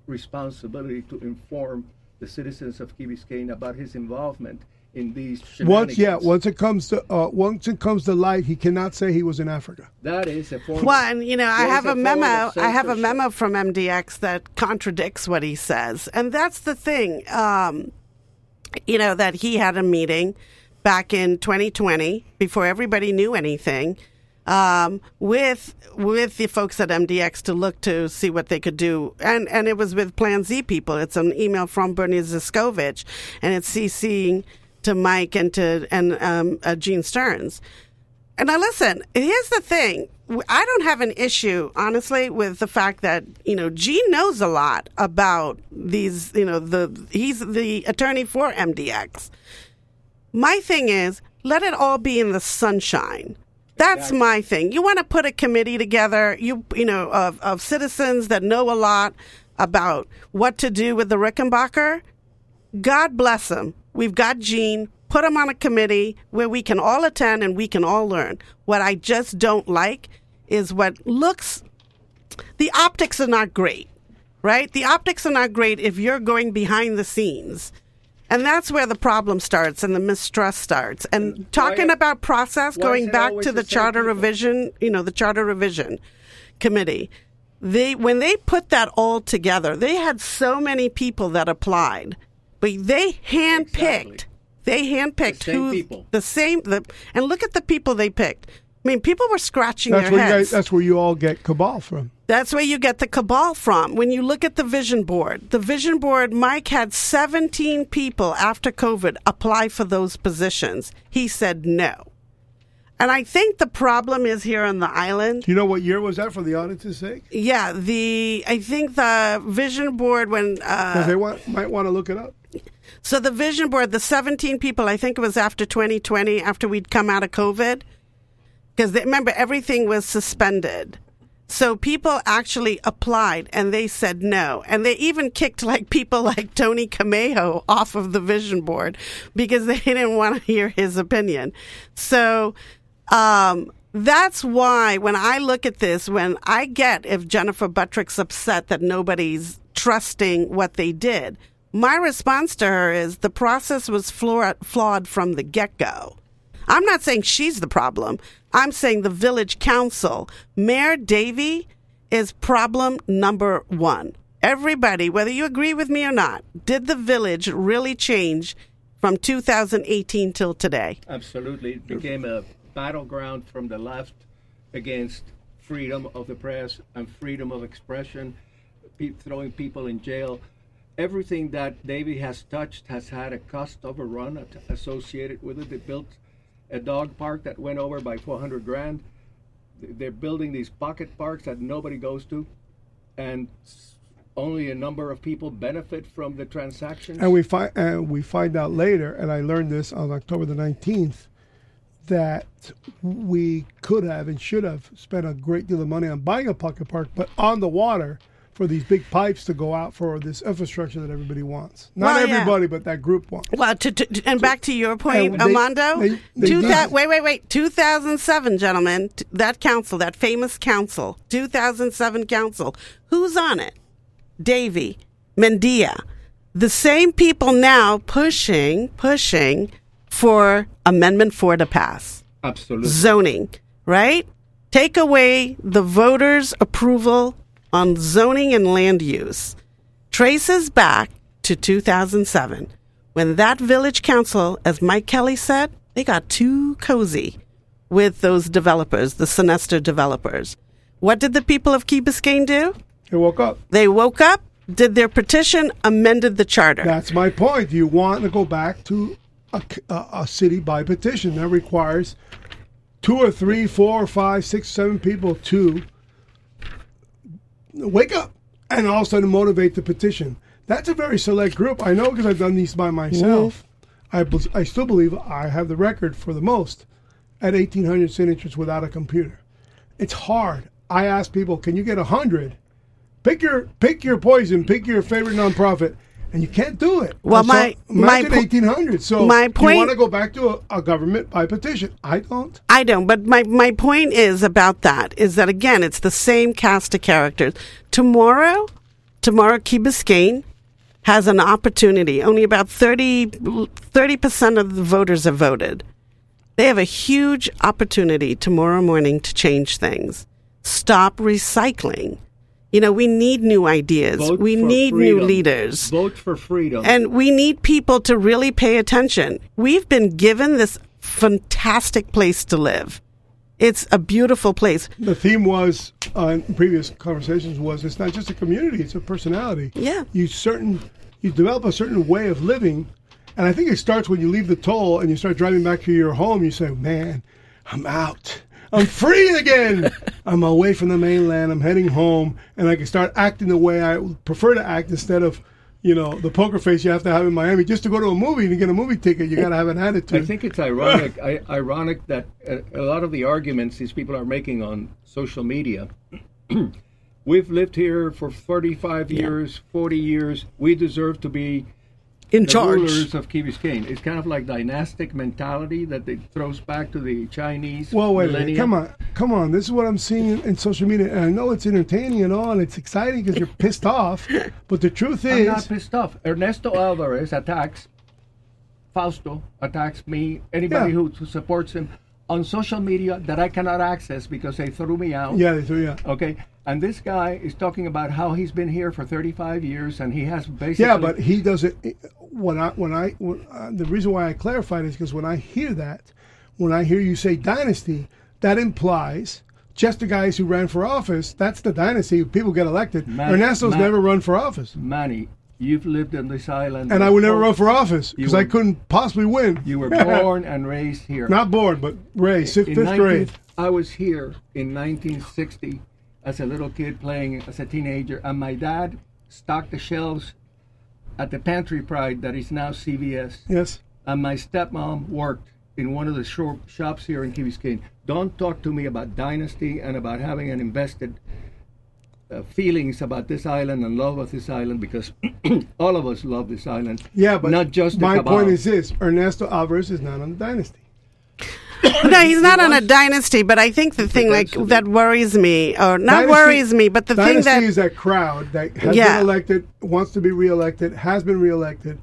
responsibility to inform the citizens of Key Biscayne about his involvement in these Once, yeah, once it comes to uh, once it comes to light, he cannot say he was in Africa. That is a form. Well, and you know, I have a a memo. I have a memo from MDX that contradicts what he says, and that's the thing. Um, you know that he had a meeting back in 2020 before everybody knew anything um, with with the folks at MDX to look to see what they could do, and and it was with Plan Z people. It's an email from Bernie Ziskovich, and it's CCing to Mike and to and um, uh, Gene Stearns. And now listen, here's the thing. I don't have an issue, honestly, with the fact that, you know, Gene knows a lot about these, you know, the he's the attorney for MDX. My thing is, let it all be in the sunshine. That's my thing. You want to put a committee together, you you know, of, of citizens that know a lot about what to do with the Rickenbacker. God bless him. We've got Gene. Put him on a committee where we can all attend and we can all learn. What I just don't like is what looks, the optics are not great, right? The optics are not great if you're going behind the scenes. And that's where the problem starts and the mistrust starts. And talking why- about process, going back to the the charter people? revision, you know, the charter revision committee, they when they put that all together, they had so many people that applied, but they handpicked. Exactly. They handpicked The same who people. the same the and look at the people they picked. I mean, people were scratching That's their where you heads. guys, that's where you all get cabal from. That's where you get the cabal from. When you look at the vision board, the vision board, Mike had 17 people after COVID apply for those positions. He said no. And I think the problem is here on the island. You know what year was that for the audience's sake? Yeah, the I think the vision board when uh, they want, might want to look it up. so the vision board, the 17 people, I think it was after 2020, after we'd come out of COVID, because remember everything was suspended. So people actually applied and they said no. And they even kicked like people like Tony Camejo off of the vision board because they didn't want to hear his opinion. So um, that's why when I look at this, when I get if Jennifer Buttrick's upset that nobody's trusting what they did, my response to her is the process was flaw- flawed from the get go. I'm not saying she's the problem. I'm saying the village council, Mayor Davey, is problem number one. Everybody, whether you agree with me or not, did the village really change from 2018 till today? Absolutely. It became a battleground from the left against freedom of the press and freedom of expression, pe- throwing people in jail. Everything that Davey has touched has had a cost overrun associated with it. They built a dog park that went over by 400 grand. They're building these pocket parks that nobody goes to, and only a number of people benefit from the transactions. And we find and we find out later, and I learned this on October the nineteenth, that we could have and should have spent a great deal of money on buying a pocket park, but on the water for these big pipes to go out for this infrastructure that everybody wants. Not Well, yeah. everybody, but that group wants. Well, to, to, and back to your point, point, they- Armando. they- they two thou- wait, wait, wait. 2007, gentlemen. That council, that famous council, 2007 council. Who's on it? Davey, Mendia. The same people now pushing, pushing for Amendment 4 to pass. Absolutely. zoning, right? Take away the voters' approval on zoning and land use. Traces back to 2007 when that village council, as Mike Kelly said, they got too cozy with those developers, the Sonesta developers. What did the people of Key Biscayne do? They woke up. They woke up, did their petition, amended the charter. That's my point. You want to go back to a, a, a city by petition that requires two or three, four or five, six, seven people to wake up and also to motivate the petition. That's a very select group. I know because I've done these by myself. Mm-hmm. I, I still believe I have the record for the most at 1,800 signatures without a computer. It's hard. I ask people, can you get 100? Pick your pick your poison. Pick your favorite nonprofit, and you can't do it. Well, So, my- my po- eighteen hundred. So my point. you want to go back to a, a government by petition? I don't. I don't, but my, my point is about that is that again, it's the same cast of characters. Tomorrow, tomorrow, Key Biscayne has an opportunity. Only about 30 percent of the voters have voted. They have a huge opportunity tomorrow morning to change things. Stop recycling. You know, we need new ideas. Vote we for need new leaders. Vote for freedom. And we need people to really pay attention. We've been given this fantastic place to live. It's a beautiful place. The theme was uh, in previous conversations was it's not just a community; it's a personality. Yeah. You certain you develop a certain way of living, and I think it starts when you leave the toll and you start driving back to your home. You say, "Man, I'm out. I'm free again. I'm away from the mainland. I'm heading home, and I can start acting the way I prefer to act instead of." You know the poker face you have to have in Miami just to go to a movie and get a movie ticket. You got to have an attitude. I think it's ironic. I, ironic that a, a lot of the arguments these people are making on social media. We've lived here for 35 years, 40 years. We deserve to be In the charge. rulers of Key Biscayne. It's kind of like dynastic mentality that they throws back to the Chinese. Well, wait a minute. millennium. Come on. Come on. This is what I'm seeing in, in social media. And I know it's entertaining and all, and it's exciting because you're pissed off. But the truth is, I'm not pissed off. Ernesto Alvarez attacks Fausto, attacks me, anybody Yeah. who, who supports him on social media that I cannot access because they threw me out. yeah, they do, yeah. Okay, and this guy is talking about how he's been here for 35 years and he has basically. Yeah, but he doesn't. When I, when I, when, uh, the reason why I clarified is because when I hear that, when I hear you say dynasty, that implies just the guys who ran for office. That's the dynasty. People get elected. Man- Ernesto's man- never run for office, Manny, you've lived on this island. and I would never run for office because I couldn't possibly win. You were born and raised here. Not born, but raised fifth, in fifth 19 grade. I was here in 1960 as a little kid playing as a teenager, and my dad stocked the shelves at the Pantry Pride that is now CVS. Yes. And my stepmom worked in one of the shop, shops here in Key Biscayne. Don't talk to me about dynasty and about having an invested uh, feelings about this island and love of this island because all of us love this island. Yeah, but not just my cabal. point is this: Ernesto Alvarez is not on the dynasty. no, he's not on a dynasty, but I think the thing like potentially. that worries me, or not Dynasty- worries me, but the thing that. dynasty that is that crowd that has Yeah. been elected, wants to be reelected, has been reelected.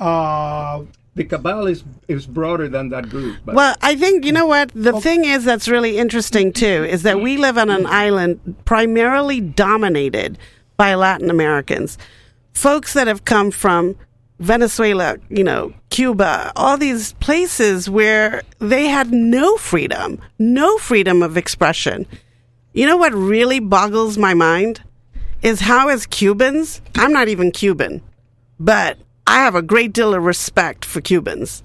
Uh, the cabal is is broader than that group. But Well, I think you know what the thing is that's really interesting too is that we live on an island primarily dominated by Latin Americans, folks that have come from Venezuela, you know, Cuba, all these places where they had no freedom, no freedom of expression. You know what really boggles my mind is how as Cubans, I'm not even Cuban, but I have a great deal of respect for Cubans.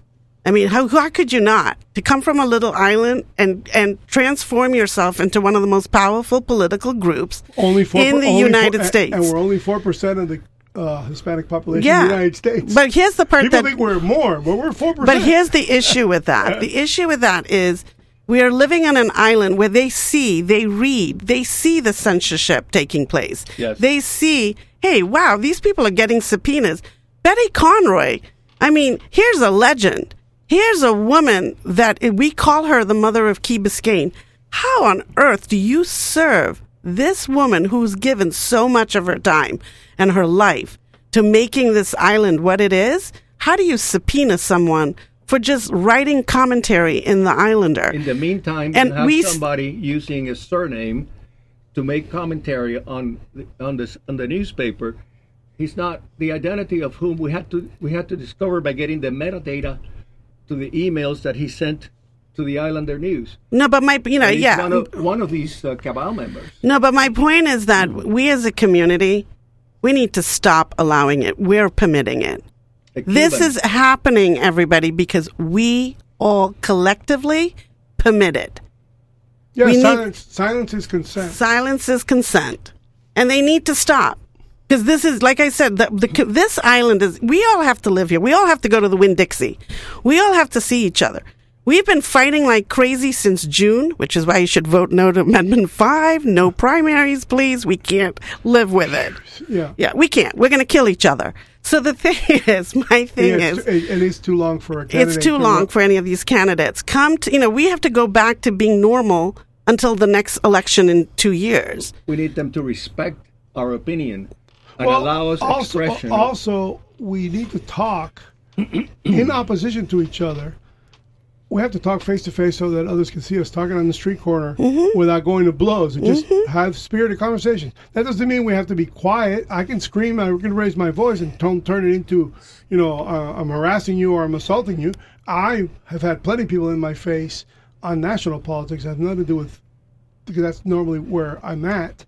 I mean, how, how could you not? To come from a little island and, and transform yourself into one of the most powerful political groups only four in the only United four- States. and, and we're only four percent of the uh, Hispanic population Yeah. in the United States. But here's the part People that think we're more, but we're four percent. But here's the issue with that. The issue with that is we are living on an island where they see, they read, they see the censorship taking place. Yes. They see, hey, wow, these people are getting subpoenas. Betty Conroy, I mean, here's a legend. Here's a woman that we call her the mother of Key Biscayne. How on earth do you serve this woman who's given so much of her time and her life to making this island what it is? How do you subpoena someone for just writing commentary in the Islander? In the meantime, And have we somebody using a surname to make commentary on the, on this on the newspaper. He's not the identity of whom we had to we had to discover by getting the metadata to the emails that he sent to the Islander News. no, but my, you know, he's yeah. one of, one of these uh, cabal members. No, but my point is that we as a community, we need to stop allowing it. We're permitting it. This is happening, everybody, because we all collectively permit it. yeah, we need- silence, silence is consent. Silence is consent, and they need to stop. Because this is, like I said, the, the, this island is. We all have to live here. We all have to go to the Winn Dixie. We all have to see each other. We've been fighting like crazy since June, which is why you should vote no to Amendment Five. No primaries, please. We can't live with it. Yeah. Yeah, we can't. We're going to kill each other. So the thing is, my thing Yeah, is, it's, it, it is too long for a candidate. it's too long run. for any of these candidates. Come to, you know, we have to go back to being normal until the next election in two years. We need them to respect our opinion and Well, allow us also, expression. Also, we need to talk in opposition to each other. We have to talk face to face so that others can see us talking on the street corner Mm-hmm. without going to blows and just have spirited conversations. That doesn't mean we have to be quiet. I can scream, I can raise my voice and don't turn it into, you know, uh, I'm harassing you or I'm assaulting you. I have had plenty of people in my face on national politics. It has nothing to do with because that's normally where I'm at.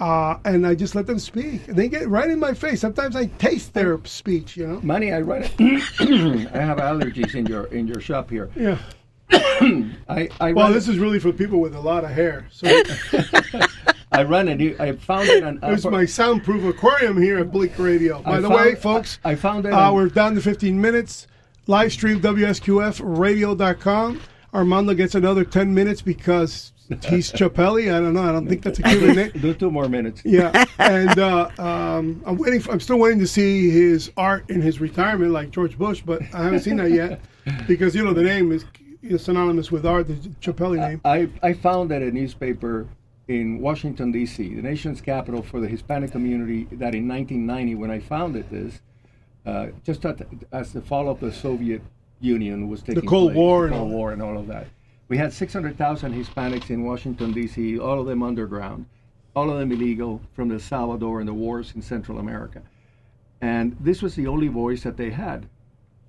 Uh, and I just let them speak. They get right in my face. Sometimes I taste their speech, you know? Money, I run it. I have allergies in your in your shop here. Yeah. I, I Well, this it- is really for people with a lot of hair. So I run it. I found it on. there's upper- my soundproof aquarium here at Blink Radio. By I the found- way, folks, I found it Uh, we're down to 15 minutes. Live stream WSQFradio.com. Armando gets another 10 minutes because he's Chapelli. I don't know. I don't think that's a Cuban name. Do two more minutes. Yeah, and uh, um, I'm waiting. For, I'm still waiting to see his art in his retirement, like George Bush, but I haven't seen that yet because you know the name is, is synonymous with art, the Chapelli name. I, I found that a newspaper in Washington, D.C., the nation's capital for the Hispanic community, that in 1990, when I founded this, uh, just at, as the fall of the Soviet Union was taking the Cold place, War the and Cold War and all of that, we had 600,000 Hispanics in Washington, D.C., all of them underground, all of them illegal from El Salvador and the wars in Central America. And this was the only voice that they had.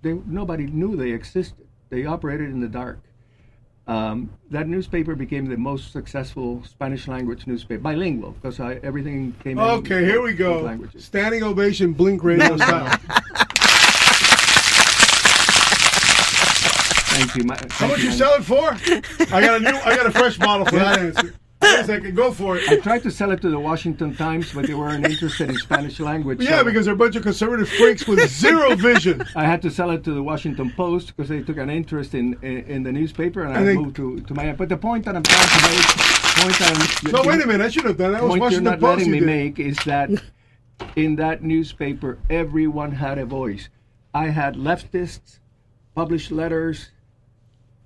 They, nobody knew they existed. They operated in the dark. Um, that newspaper became the most successful Spanish language newspaper, bilingual, because everything came in Okay, here we go. languages. Standing ovation, Blink Radio style. Thank you. Ma- How much you man. sell it for? I got a new. I got a fresh bottle for that answer. Wait a second, go for it. I tried to sell it to the Washington Times, but they weren't interested in Spanish language. Yeah, so because they're a bunch of conservative freaks with zero vision. I had to sell it to the Washington Post because they took an interest in in, in the newspaper, and I And they- moved to to Miami. But the point that I'm trying to make, point that I'm, No, wait a minute. I should have done that. Was point you're Washington not Post. letting You me did. make is that in that newspaper, everyone had a voice. I had leftists published letters,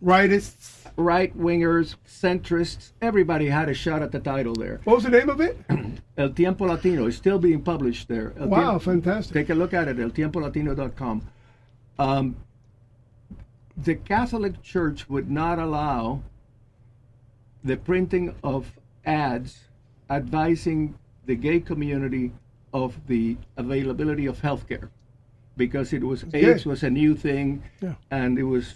Rightists. right wingers, centrists. Everybody had a shot at the title there. What was the name of it? El Tiempo Latino is still being published there. El Wow, Tiempo- fantastic. Take a look at it, eltiempolatino.com. Um, the Catholic Church would not allow the printing of ads advising the gay community of the availability of health care because it was. AIDS was a new thing Yeah. and it was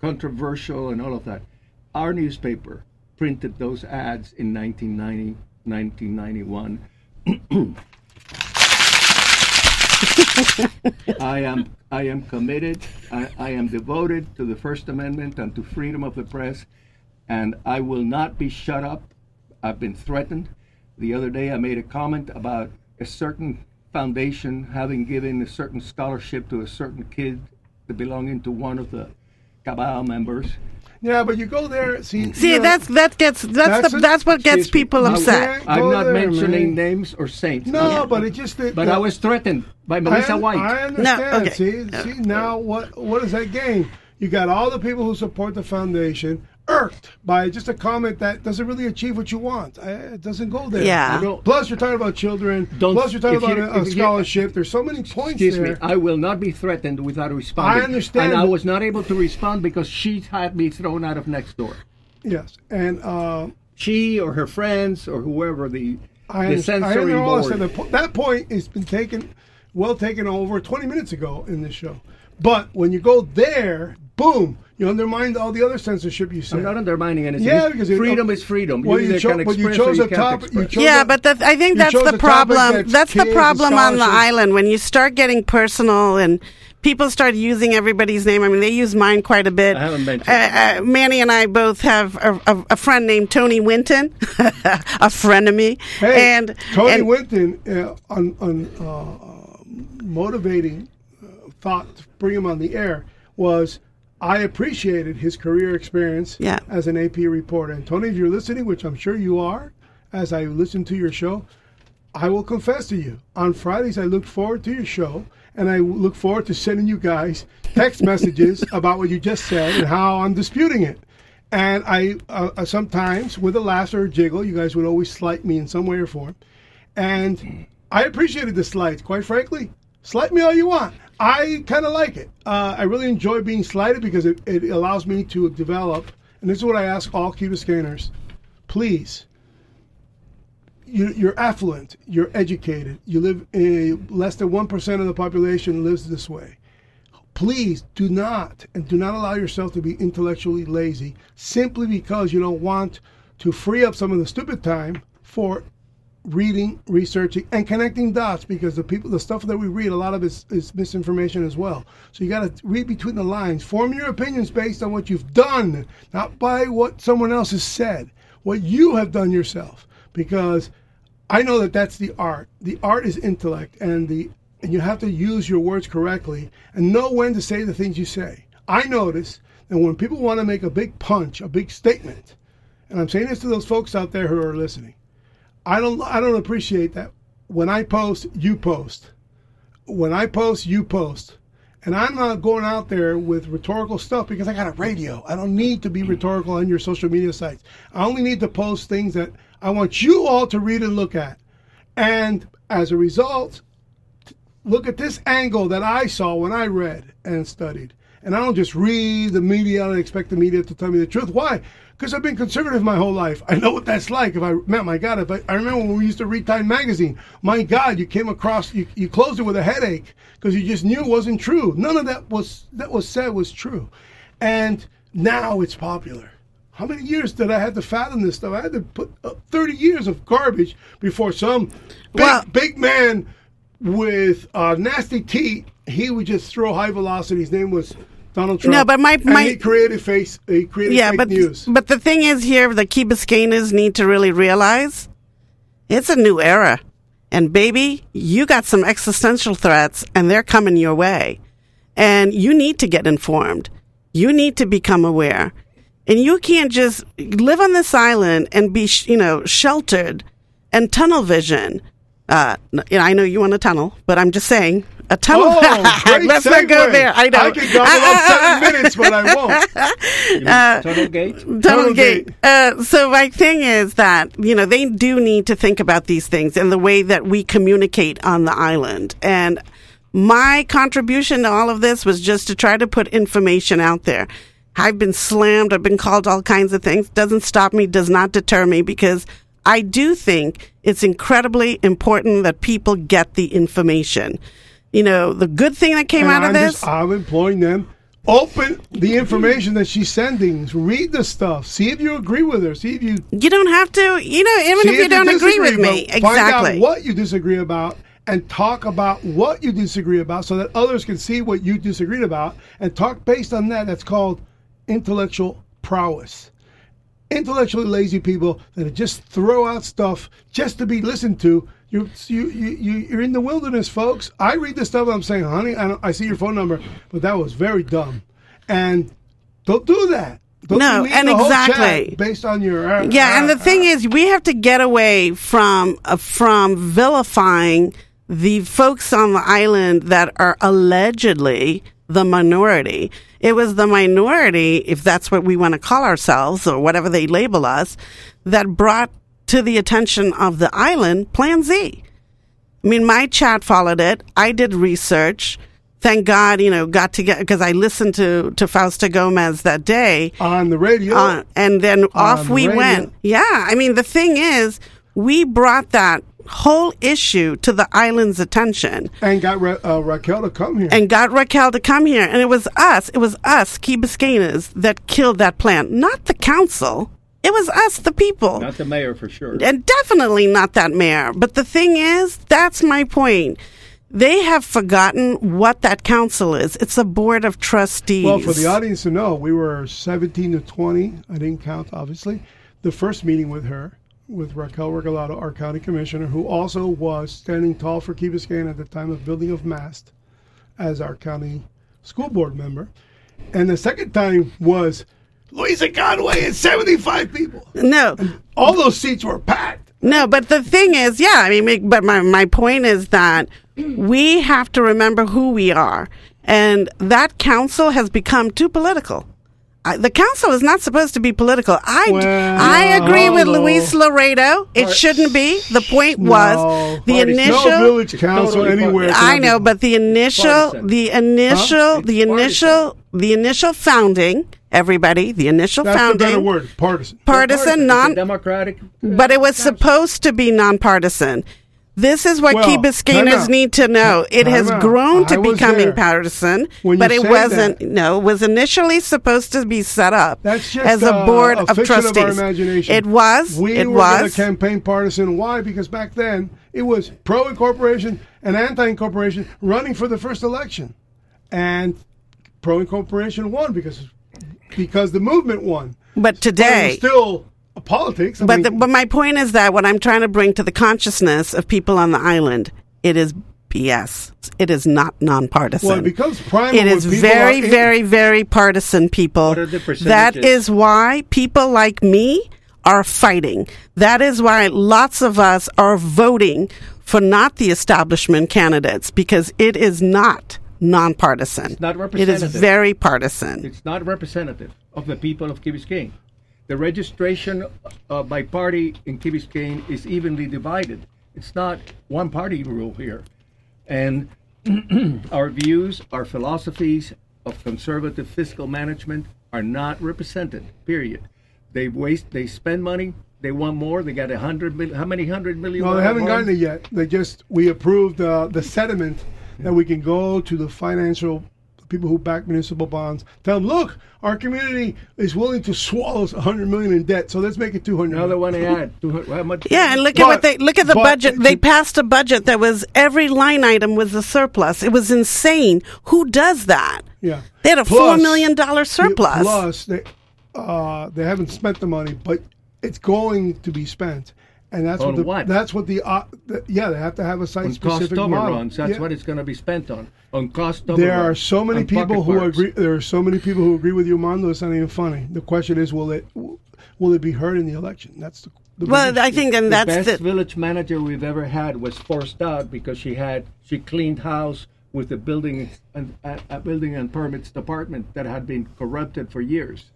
controversial and all of that. Our newspaper printed those ads in 1990, 1991. I am I am committed. I, I am devoted to the First Amendment and to freedom of the press, and I will not be shut up. I've been threatened. The other day, I made a comment about a certain foundation having given a certain scholarship to a certain kid belonging to one of the cabal members. Yeah, but you go there. See, See, you know, that's that gets that's That's the, a- that's what gets Excuse me. people upset. Go I'm not there, mentioning man. names or saints. no, but it just. It, But I was threatened by Melissa I, White. I understand. okay. See, see now what what does that game? You got all the people who support the foundation irked by just a comment that doesn't really achieve what you want. I, it doesn't go there. Yeah. I don't- Plus, you're talking about children. Don't- Plus, you're talking about you- a, a scholarship. There's so many points Excuse there. me. I will not be threatened without a responding. I understand And I was not able to respond because she had me thrown out of next door. yes, and uh, She or her friends or whoever the I the understand. I censoring understand all this. board. And the po- that point has been taken, well taken over 20 minutes ago in this show. But when you go there, boom, you undermine all the other censorship you said. I'm not undermining anything. Yeah, because freedom is freedom. Well, you you cho- but you chose you a topic- you express. chose- Yeah, a- but the, I think that's the problem. that's That's the problem on the island when you start getting personal and people start using everybody's name. I mean, they use mine quite a bit. I haven't mentioned Uh, uh, Manny and I both have a, a, a friend named Tony Winton, a friend of me, Hey, and Tony and, Winton uh, on, on uh, uh, motivating uh, thought to bring him on the air was I appreciated his career experience Yeah. as an AP reporter. And Tony, if you're listening, which I'm sure you are, as I listen to your show, I will confess to you. On Fridays, I look forward to your show, and I look forward to sending you guys text messages about what you just said and how I'm disputing it. And I uh, uh, sometimes, with a laugh or a jiggle, you guys would always slight me in some way or form. And I appreciated the slights, quite frankly. Slight me all you want. I kind of like it. Uh, I really enjoy being slighted because it, it allows me to develop. And this is what I ask all Key Biscayners please you, you're affluent, you're educated, you live in less than 1% of the population lives this way. Please do not and do not allow yourself to be intellectually lazy simply because you don't want to free up some of the stupid time for reading, researching, and connecting dots because the people, the stuff that we read, a lot of it is, is misinformation as well. So you got to read between the lines. Form your opinions based on what you've done, not by what someone else has said. What you have done yourself, because I know that that's the art. The art is intellect, and the and you have to use your words correctly and know when to say the things you say. I notice that when people want to make a big punch, a big statement, and I'm saying this to those folks out there who are listening, I don't I don't appreciate that. When I post, you post. When I post, you post. And I'm not going out there with rhetorical stuff because I got a radio. I don't need to be mm. rhetorical on your social media sites. I only need to post things that I want you all to read and look at. And as a result, look at this angle that I saw when I read and studied. And I don't just read the media and expect the media to tell me the truth. Why? Because I've been conservative my whole life. I know what that's like. If I, man, my God, if I, I remember when we used to read Time Magazine. My God, you came across, you, you closed it with a headache because you just knew it wasn't true. None of that was that was said was true. And now it's popular. How many years did I have to fathom this stuff? I had to put up 30 years of garbage before some big, Well- big man with uh, nasty teeth. He would just throw high velocity. His name was Donald Trump. No, but my- and my- he created face. He created yeah, fake but news. but the thing is here, the Key Biscaynes need to really realize it's a new era, and baby, you got some existential threats, and they're coming your way, and you need to get informed. You need to become aware, and you can't just live on this island and be, you know, sheltered and tunnel vision. Uh, I know you want a tunnel, but I'm just saying a tunnel. Oh, great Let's not go there. I know. I could gobble up seven minutes, but I won't. Tunnel gate. Tunnel Tunnel Gate. Gate. Uh, so my thing is that you know they do need to think about these things and the way that we communicate on the island. And my contribution to all of this was just to try to put information out there. I've been slammed. I've been called all kinds of things. Doesn't stop me. Does not deter me because I do think it's incredibly important that people get the information. You know, the good thing that came And out of I'm this. Just, I'm employing them. Open the information that she's sending. Read the stuff. See if you agree with her. See if you you don't have to, you know, even See if you don't agree with me. but Find Exactly. out what you disagree about and talk about what you disagree about so that others can see what you disagreed about and talk based on that. That's called intellectual prowess. Intellectually lazy people that just throw out stuff just to be listened to You, you, you, you- you're in the wilderness, folks. I read this stuff. I'm saying, honey, I, don't, I see your phone number, but that was very dumb. And don't do that. Don't No, and exactly. based on your. Uh, Yeah, and the uh, thing is, we have to get away from uh, from vilifying the folks on the island that are allegedly the minority. It was the minority, if that's what we want to call ourselves or whatever they label us, that brought to the attention of the island Plan Z. I mean, my chat followed it. I did research. Thank God, you know, got to get because I listened to to Fausto Gomez that day on the radio. uh, and then off On we radio. went. Yeah, I mean the thing is, we brought that whole issue to the island's attention and got Ra- uh, Raquel to come here. and got Raquel to come here, and it was us, it was us, Key Biscaynes, that killed that plan, not the council. It was us, the people. Not the mayor for sure. and definitely not that mayor. But the thing is, that's my point. They have forgotten what that council is. It's a board of trustees. well, for the audience to know, we were 17 to 20. I didn't count, obviously. The first meeting with her, with Raquel Regalado, our county commissioner, who also was standing tall for Key Biscayne at the time of building of Mast as our county school board member. And the second time was Luisa Conway and 75 people. no, All those seats were packed. No, but the thing is, yeah, I mean, but my, my point is that we have to remember who we are. And that council has become too political. I, the council is not supposed to be political. I, Well, I agree with no. Luis Lauredo. It shouldn't be. The point was No. the Party- initial. no village council Totally anywhere. I know, but the initial, the initial, Huh? the initial, the initial founding. Everybody, the initial That's the founding. better word, partisan. Partisan, It's a non, democratic. but it was supposed to be nonpartisan. This is what Well, Key time need to know. It Time has out. grown to becoming there. partisan, but it wasn't. that- no, it was initially supposed to be set up just as a uh, board a of trustees. Of our imagination. It was. We it were was. campaign partisan. Why? Because back then it was pro incorporation and anti incorporation running for the first election, and pro incorporation won because because the movement won. but But today, was still a politics. I But mean, the, but my point is that what I'm trying to bring to the consciousness of people on the island, it is BS. It is not nonpartisan. well, it becomes primal. It when is people very, are very, very partisan, people. What are the percentages? is why people like me are fighting. That is why lots of us are voting for not the establishment candidates because it is not nonpartisan. It's not It is very partisan. It's not representative of the people of Key Biscayne. The registration uh, by party in Key Biscayne is evenly divided. It's not one party rule here. And our views, our philosophies of conservative fiscal management are not represented, period. They waste, they spend money, they want more, they got a hundred million, how many hundred million? No, they haven't bond? gotten it yet. They just we approved uh, the sediment that we can go to the financial people who back municipal bonds. Tell them, look, our community is willing to swallow 100 million in debt, so let's make it 200. Another one they had. How much? Yeah, and look at what they look at the but budget. to- They passed a budget that was every line item was a surplus. It was insane. Who does that? Yeah, They had a Plus- four million dollar surplus. Plus, they uh, they haven't spent the money, but it's going to be spent, and that's On what the, what? that's what the, uh, the yeah they have to have a site on specific cost model. That's Yeah. what it's going to be spent on. On cost overruns. There are so many people who parks. agree. There are so many people who agree with you, Armando. It's not even funny. The question is, will it will it be heard in the election? That's the. the well, biggest I think, and that's The that's best the, village manager we've ever had was forced out because she had she cleaned house with the building and uh, building and permits department that had been corrupted for years.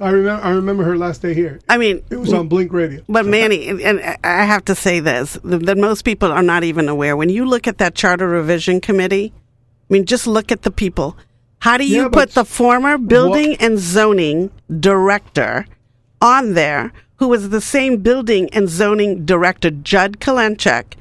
I remember. I remember her last day here. I mean, It was on Blink Radio. But Manny, and- and I have to say this: that most people are not even aware. When you look at that charter revision committee, I mean, just look at the people. How do you Yeah, put the former building and zoning director on there, who was the same building and zoning director, Judd Kurlanchek,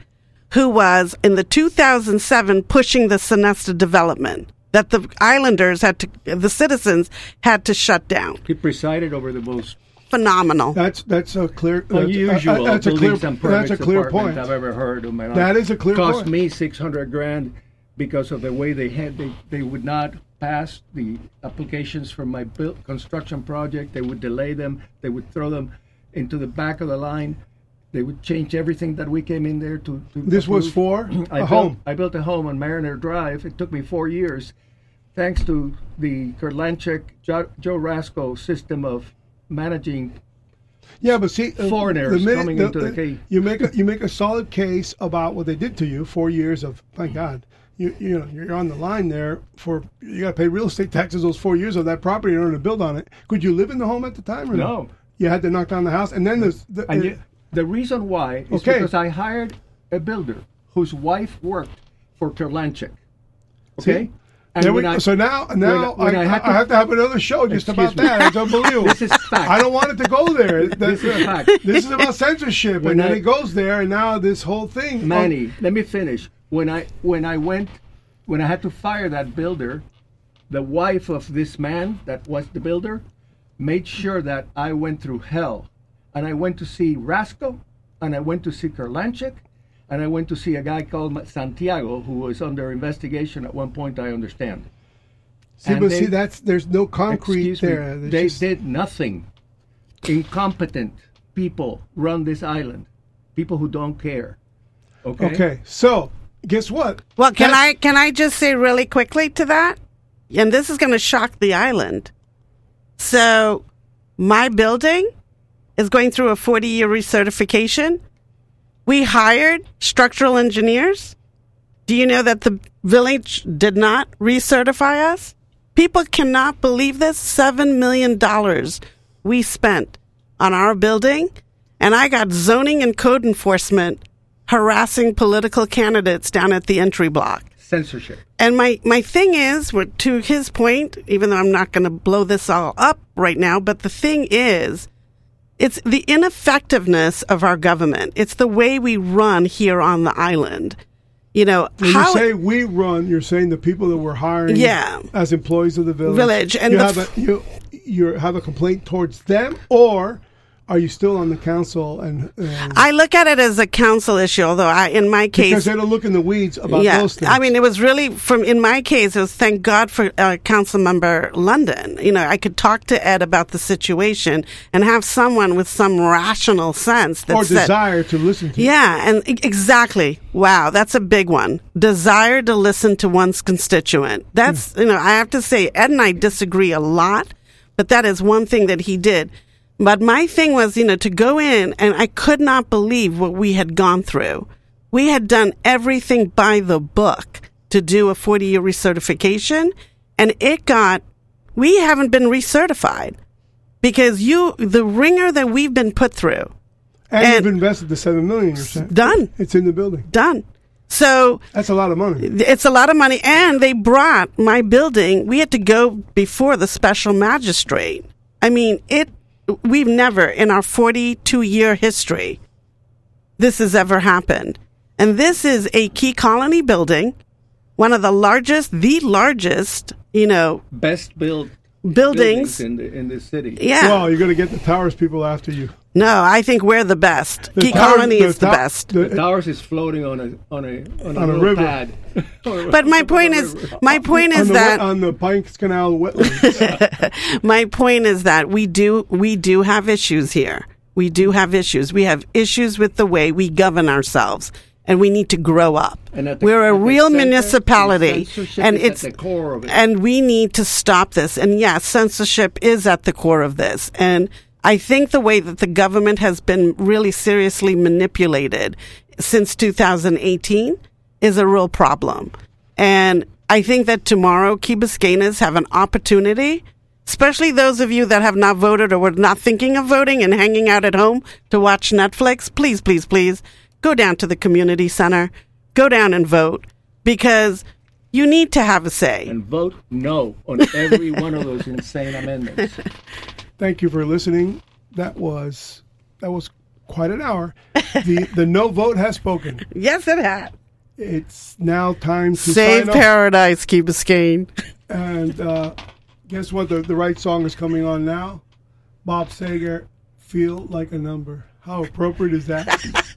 who was in the 2007 pushing the Sonesta development that the islanders had to, the citizens had to shut down. He presided over the most Phenomenal. That's that's a clear. That's, unusual uh, that's a clear. buildings That's a clear point. I've ever heard in my life. That is a clear point. It Cost point. me six hundred grand because of the way they had they, they would not pass the applications for my build, construction project. They would delay them. They would throw them into the back of the line. They would change everything that we came in there to. to This was approve. for I a built, home. I built a home on Mariner Drive. It took me four years, thanks to the Kurlanchek Joe, Joe Rasco system of managing. Yeah, but see, uh, Foreigners coming into the key. You make a, you make a solid case about what they did to you. Four years of thank God. You you know you're on the line there for you got to pay real estate taxes those four years of that property in order to build on it. Could you live in the home at the time? Or No. You had to knock down the house, and then there's the, And you, the reason why is Okay. because I hired a builder whose wife worked for Kurlanchek. See? And There we- I- so now, now when I, I had I have to have another show just about me. that. It's unbelievable. This is fact. I don't want it to go there. This is fact. This is about censorship, When and then it goes there, and now this whole thing. oh, Manny, let me finish. When I when I went when I had to fire that builder, the wife of this man that was the builder made sure that I went through hell. And I went to see Rasco, and I went to see Kurlanchek, and I went to see a guy called Santiago who was under investigation at one point. I understand. see, and but they- see, that's there's no concrete Excuse me, there. They just- did nothing. Incompetent people run this island. People who don't care. Okay. Okay, so guess what? Well, can That's- I can I just say really quickly to that? And this is going to shock the island. So, my building is going through a 40-year recertification. We hired structural engineers. Do you know that the village did not recertify us? People cannot believe this. $7 million we spent on our building, and I got zoning and code enforcement harassing political candidates down at the entry block. Censorship. And my, my thing is, to his point, even though I'm not going to blow this all up right now, but the thing is, it's the ineffectiveness of our government. It's the way we run here on the island. You know, When how you say we run, you're saying the people that we're hiring Yeah. as employees of the village. Village, and you have f- a, you you have a complaint towards them, or are you still on the council and, I look at it as a council issue, although I, in my case, because they don't look in the weeds about yeah, those things? I mean, it was really from in my case. It was thank God for uh, Council Member London. You know, I could talk to Ed about the situation and have someone with some rational sense that or said, desire to listen to. you. Yeah, and exactly. Wow, that's a big one. Desire to listen to one's constituent. That's, you know, I have to say, Ed and I disagree a lot, but that is one thing that he did. But my thing was, you know, to go in and I could not believe what we had gone through. We had done everything by the book to do a 40 year recertification, and it got, we haven't been recertified because you, the ringer that we've been put through, and, and- you've invested the seven million. Done. it's in the building. done. So That's a lot of money. it's a lot of money, and they brought my building. We had to go before the special magistrate. I mean, it. We've never in our forty-two year history this has ever happened, and this is a key colony building, one of the largest, the largest, you know, Best built buildings. buildings in the in the city. Yeah. Well, you're going to get the towers people after you. No, I think we're the best. The key towers- colony is the tow- best. the- The towers is floating on a on a on a, On a little river. pad. but my point is, my point on is the, that on the Pikes Canal wetlands. my point is that we do we do have issues here. We do have issues. We have issues with the way we govern ourselves, and we need to grow up. And the- We're a real center, municipality, and is at it's the core of it. and we need to stop this. And yes, censorship is at the core of this. And I think the way that the government has been really seriously manipulated since 2018 is a real problem. And I think that tomorrow Key Biscaynes have an opportunity, especially those of you that have not voted or were not thinking of voting and hanging out at home to watch Netflix. Please, please, please go down to the community center, go down and vote because you need to have a say. and vote no on every one of those insane amendments. Thank you for listening. That was that was quite an hour. The the no vote has spoken. Yes, it has. It's now time to Save paradise, Key Biscayne. And uh, guess what? The, the right song is coming on now. Bob Seger, Feel Like a Number. How appropriate is that?